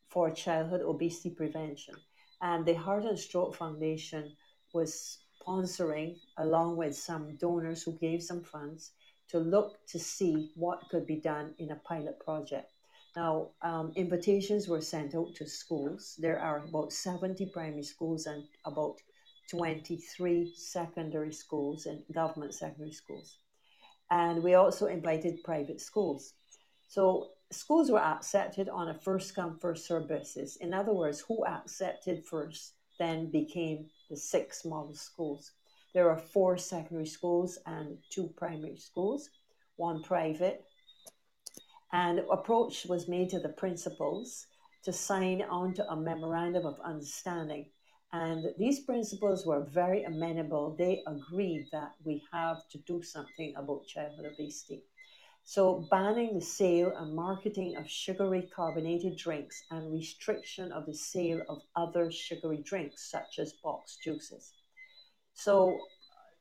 for childhood obesity prevention. And the Heart and Stroke Foundation was sponsoring, along with some donors who gave some funds, to look to see what could be done in a pilot project. Now, um, invitations were sent out to schools. There are about 70 primary schools and about 23 secondary schools and government secondary schools. And we also invited private schools. So schools were accepted on a first come, first served basis. In other words, who accepted first then became the six model schools. There are four secondary schools and two primary schools, one private. And approach was made to the principals to sign on to a memorandum of understanding and these principals were very amenable. They agreed that we have to do something about childhood obesity. So, banning the sale and marketing of sugary carbonated drinks and restriction of the sale of other sugary drinks, such as boxed juices. So,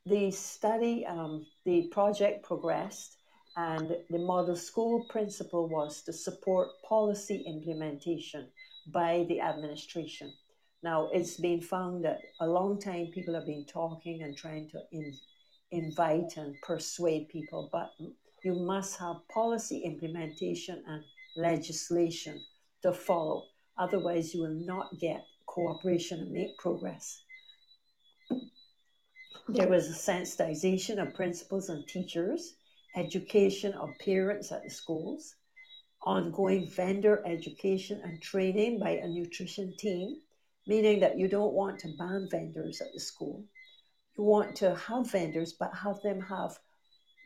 the study, um, the project progressed, and the model school principle was to support policy implementation by the administration. Now, it's been found that a long time people have been talking and trying to in, invite and persuade people, but you must have policy implementation and legislation to follow. Otherwise, you will not get cooperation and make progress. There was a sensitization of principals and teachers, education of parents at the schools, ongoing vendor education and training by a nutrition team, meaning that you don't want to ban vendors at the school. You want to have vendors, but have them have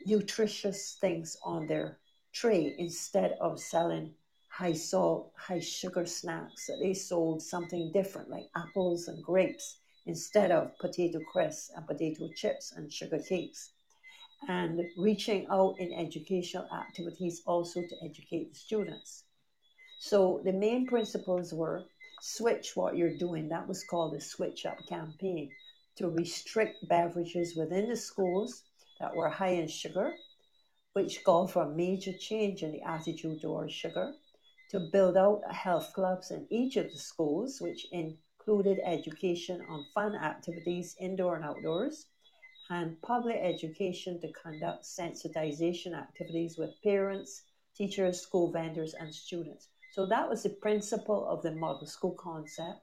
nutritious things on their tray instead of selling high salt, high sugar snacks that they sold something different like apples and grapes instead of potato crisps and potato chips and sugar cakes. And reaching out in educational activities also to educate the students. So the main principles were switch what you're doing. That was called the Switch Up campaign to restrict beverages within the schools that were high in sugar, which called for a major change in the attitude towards sugar, to build out health clubs in each of the schools, which included education on fun activities indoor and outdoors, and public education to conduct sensitization activities with parents, teachers, school vendors, and students. So that was the principle of the model school concept,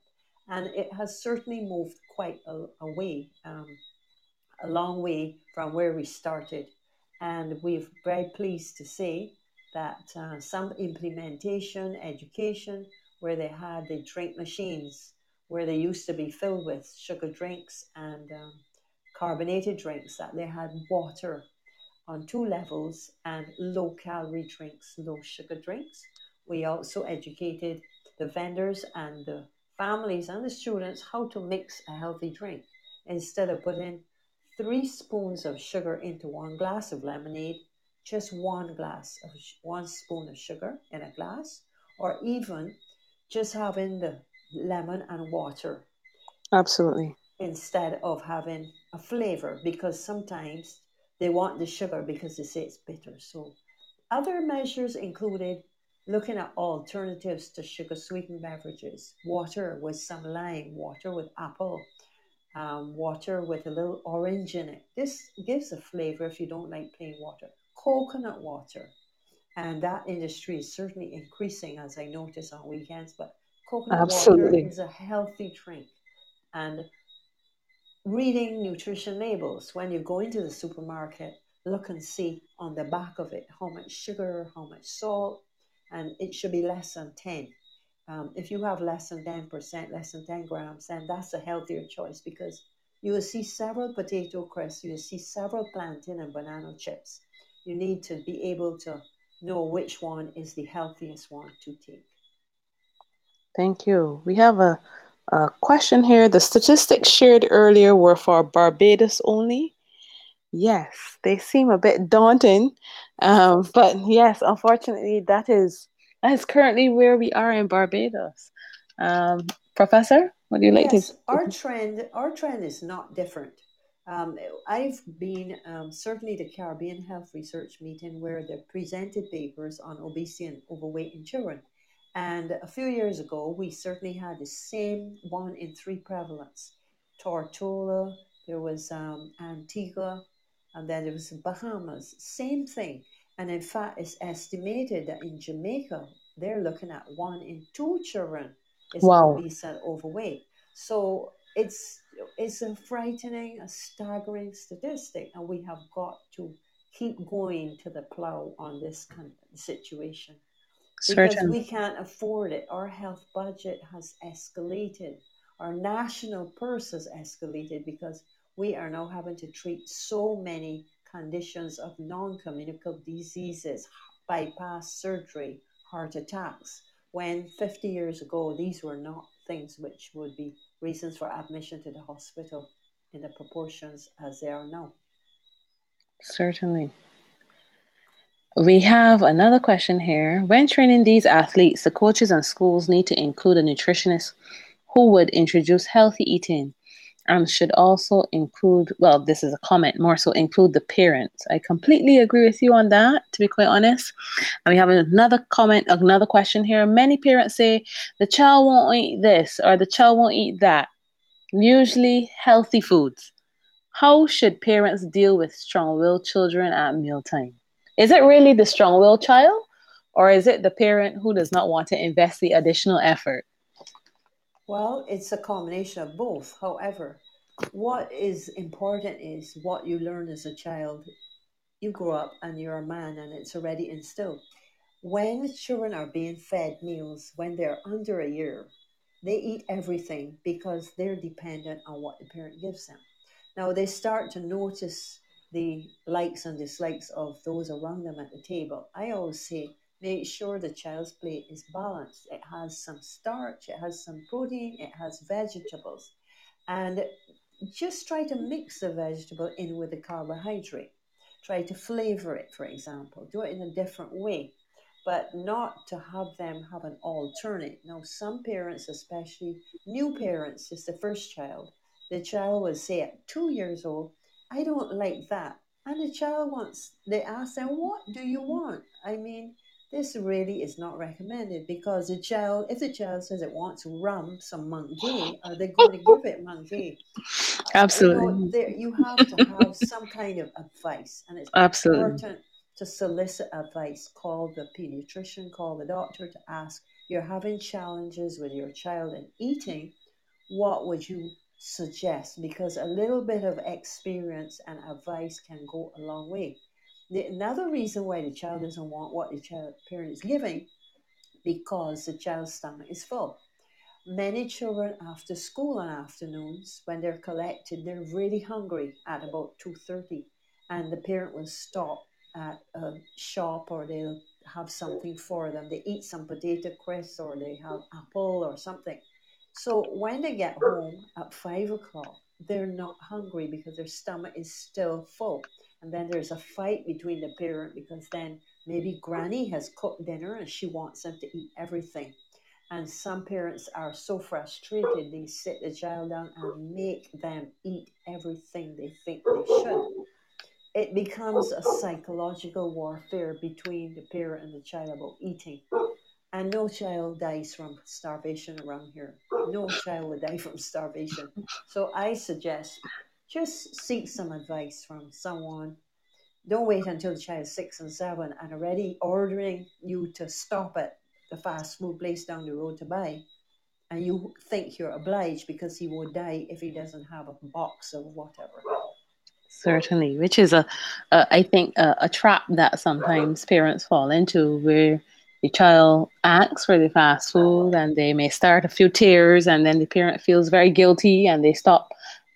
and it has certainly moved quite a, a way, um, a long way from where we started. And we're very pleased to say that uh, some implementation, education, where they had the drink machines, where they used to be filled with sugar drinks and um, carbonated drinks, that they had water on two levels and low calorie drinks, low sugar drinks. We also educated the vendors and the families and the students how to mix a healthy drink instead of putting three spoons of sugar into one glass of lemonade, just one glass of one spoon of sugar in a glass, or even just having the lemon and water. Absolutely. Instead of having a flavor, because sometimes they want the sugar because they say it's bitter. So, other measures included looking at alternatives to sugar sweetened beverages, water with some lime, water with apple, um, water with a little orange in it. This gives a flavor if you don't like plain water. Coconut water. And that industry is certainly increasing as I notice on weekends. But coconut Absolutely. water is a healthy drink. And reading nutrition labels when you go into the supermarket, look and see on the back of it how much sugar, how much salt, and it should be less than 10. Um, if you have less than 10%, less than 10 grams, then that's a healthier choice because you will see several potato crisps, you will see several plantain and banana chips. You need to be able to know which one is the healthiest one to take. Thank you. We have a, a question here. The statistics shared earlier were for Barbados only. Yes, they seem a bit daunting, um, but yes, unfortunately, that is that is currently where we are in Barbados. Um, Professor, what do you like yes, to? Our trend, our trend is not different. Um, I've been um, certainly the Caribbean Health Research meeting where they presented papers on obesity and overweight in children. And a few years ago, we certainly had the same one in three prevalence. Tortola, there was um, Antigua, and then there was Bahamas. Same thing. And in fact, it's estimated that in Jamaica, they're looking at one in two children is wow. obese and overweight. So it's it's a frightening, a staggering statistic, and we have got to keep going to the plow on this kind of situation because Certain. we can't afford it. Our health budget has escalated. Our national purse has escalated because we are now having to treat so many conditions of non-communicable diseases, bypass surgery, heart attacks. When 50 years ago, these were not things which would be reasons for admission to the hospital in the proportions as they are now. Certainly. We have another question here. When training these athletes, the coaches and schools need to include a nutritionist who would introduce healthy eating and should also include, well, this is a comment, more so include the parents. I completely agree with you on that, to be quite honest. And we have another comment, another question here. Many parents say the child won't eat this or the child won't eat that. Usually healthy foods. How should parents deal with strong willed children at mealtime? Is it really the strong willed child or is it the parent who does not want to invest the additional effort? Well, it's a combination of both. However, what is important is what you learn as a child. You grow up and you're a man, and it's already instilled. When children are being fed meals when they're under a year, they eat everything because they're dependent on what the parent gives them. Now they start to notice the likes and dislikes of those around them at the table. I always say make sure the child's plate is balanced. It has some starch, it has some protein, it has vegetables. And just try to mix the vegetable in with the carbohydrate. Try to flavor it, for example. Do it in a different way, but not to have them have an alternate. Now, some parents, especially new parents, is the first child. The child will say at two years old, I don't like that. And the child wants, they ask them, What do you want? I mean, this really is not recommended because the child, if the child says it wants rum, some Mount Gay, are uh, they going to give it Mount Gay? Uh, Absolutely. You, know, you have to have some kind of advice, and it's Absolutely. important to solicit advice. Call the pediatrician, call the doctor to ask. You're having challenges with your child in eating. What would you suggest? Because a little bit of experience and advice can go a long way. The, another reason why the child mm. doesn't want what the child parent is giving, because the child's stomach is full. Many children after school on afternoons, when they're collected, they're really hungry at about 2.30 and the parent will stop at a shop or they'll have something for them. They eat some potato crisps or they have apple or something. So when they get home at five o'clock, they're not hungry because their stomach is still full. And then there's a fight between the parent because then maybe granny has cooked dinner and she wants them to eat everything. And some parents are so frustrated, they sit the child down and make them eat everything they think they should. It becomes a psychological warfare between the parent and the child about eating. And no child dies from starvation around here. No child will die from starvation. So I suggest just seek some advice from someone. Don't wait until the child is six and seven and already ordering you to stop at the fast food place down the road to buy. And you think you're obliged because he will die if he doesn't have a box of whatever. Certainly, which is a, a I think a, a trap that sometimes parents fall into where the child asks for the fast food and they may start a few tears and then the parent feels very guilty and they stop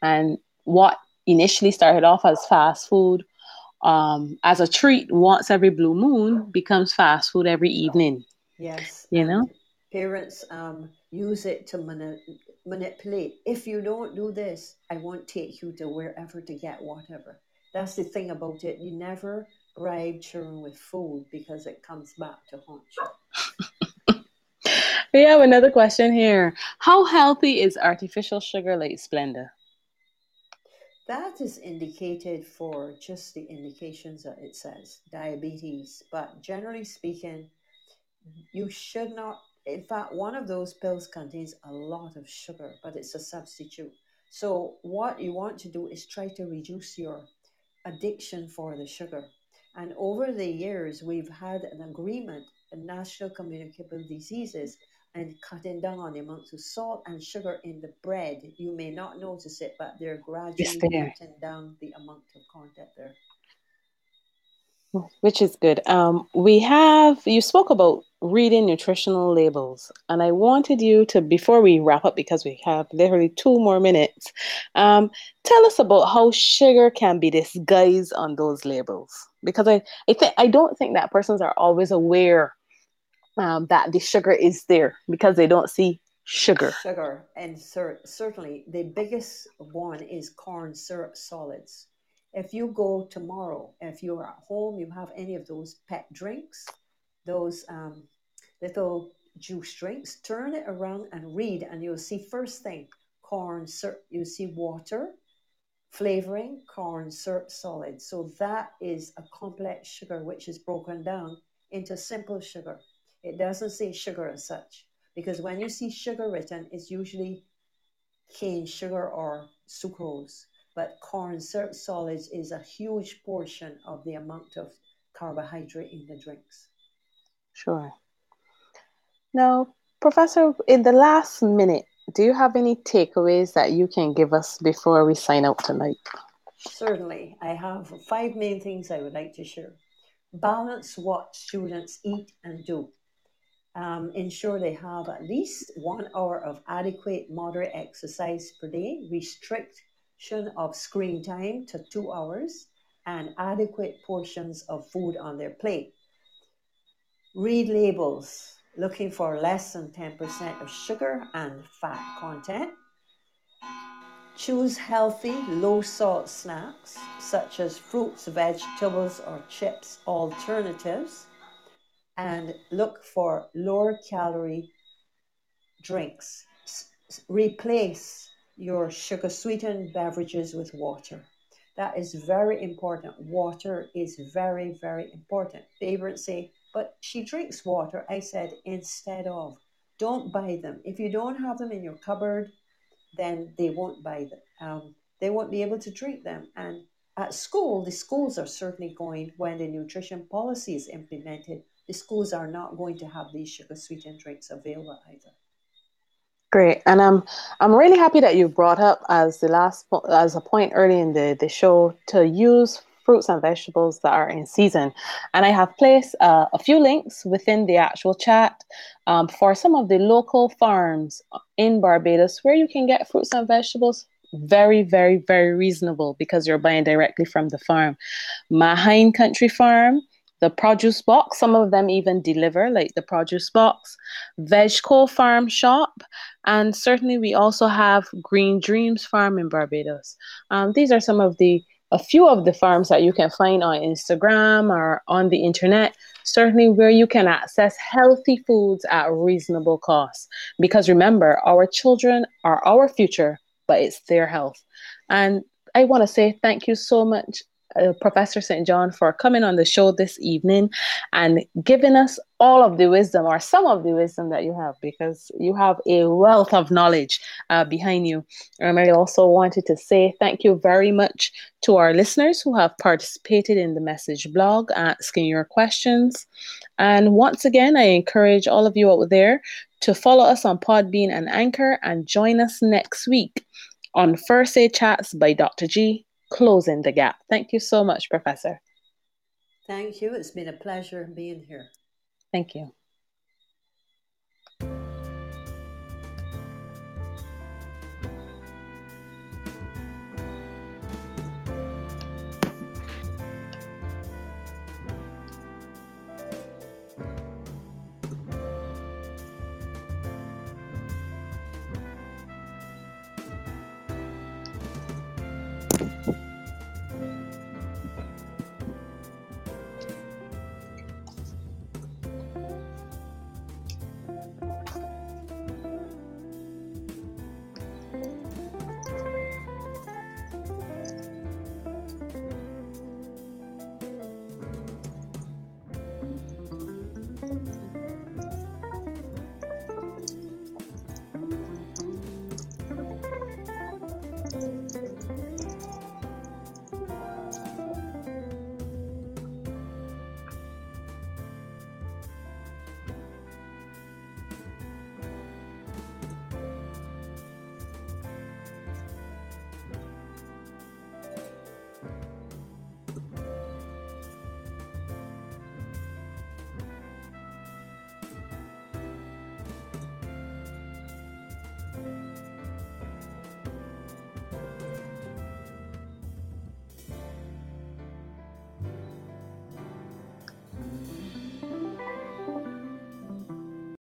and what initially started off as fast food um, as a treat once every blue moon becomes fast food every evening Yes. you know parents um, use it to mani- manipulate. If you don't do this, I won't take you to wherever to get whatever. That's the thing about it. You never children with food because it comes back to haunt you. we have another question here how healthy is artificial sugar like splenda That is indicated for just the indications that it says diabetes, but generally speaking, you should not. In fact, one of those pills contains a lot of sugar, but it's a substitute. So, what you want to do is try to reduce your addiction for the sugar. And over the years, we've had an agreement, a national communicable diseases, and cutting down on the amount of salt and sugar in the bread. You may not notice it, but they're gradually there. cutting down the amount of content there. which is good. Um, we have you spoke about reading nutritional labels, and I wanted you to before we wrap up because we have literally two more minutes. Um, tell us about how sugar can be disguised on those labels because I I I don't think that persons are always aware um, that the sugar is there because they don't see sugar. Sugar, and cer- certainly the biggest one is corn syrup solids. If you go tomorrow, if you're at home, you have any of those pet drinks, those um, little juice drinks, turn it around and read, and you'll see first thing corn syrup, you see water, flavoring, corn syrup solids. So that is a complex sugar which is broken down into simple sugar. It doesn't say sugar as such because when you see sugar written, it's usually cane sugar or sucrose. But corn syrup solids is a huge portion of the amount of carbohydrate in the drinks. Sure. Now, Professor, in the last minute, do you have any takeaways that you can give us before we sign out tonight? Certainly, I have five main things I would like to share. Balance what students eat and do. Um, ensure they have at least one hour of adequate moderate exercise per day. Restriction of screen time to two hours and adequate portions of food on their plate. Read labels, looking for less than 10% of sugar and fat content. Choose healthy, low salt snacks such as fruits, vegetables, or chips alternatives. And look for lower calorie drinks. S- Replace your sugar sweetened beverages with water. That is very important. Water is very, very important. Parents say, but she drinks water. I said, instead of. Don't buy them. If you don't have them in your cupboard, then they won't buy them. Um, they won't be able to drink them. And at school, the schools are certainly going, when the nutrition policy is implemented, the schools are not going to have these sugar sweetened drinks available either. Great, and I'm I'm really happy that you brought up as the last po- as a point early in the the show to use fruits and vegetables that are in season. And I have placed uh, a few links within the actual chat um, for some of the local farms in Barbados where you can get fruits and vegetables very, very, very reasonable because you're buying directly from the farm. Mahine Country Farm, the produce box, some of them even deliver, like the produce box, Vegco Farm Shop, and certainly we also have Green Dreams Farm in Barbados. Um, these are some of the a few of the farms that you can find on Instagram or on the internet, certainly where you can access healthy foods at reasonable costs. Because remember, our children are our future, but it's their health. And I want to say thank you so much uh, Professor St. John, for coming on the show this evening and giving us all of the wisdom or some of the wisdom that you have because you have a wealth of knowledge uh, behind you. And I also wanted to say thank you very much to our listeners who have participated in the message blog, asking your questions. And once again, I encourage all of you out there to follow us on Podbean and Anchor and join us next week on First Aid Chats by Dr. G closing the gap. Thank you so much, Professor. Thank you. It's been a pleasure being here. Thank you.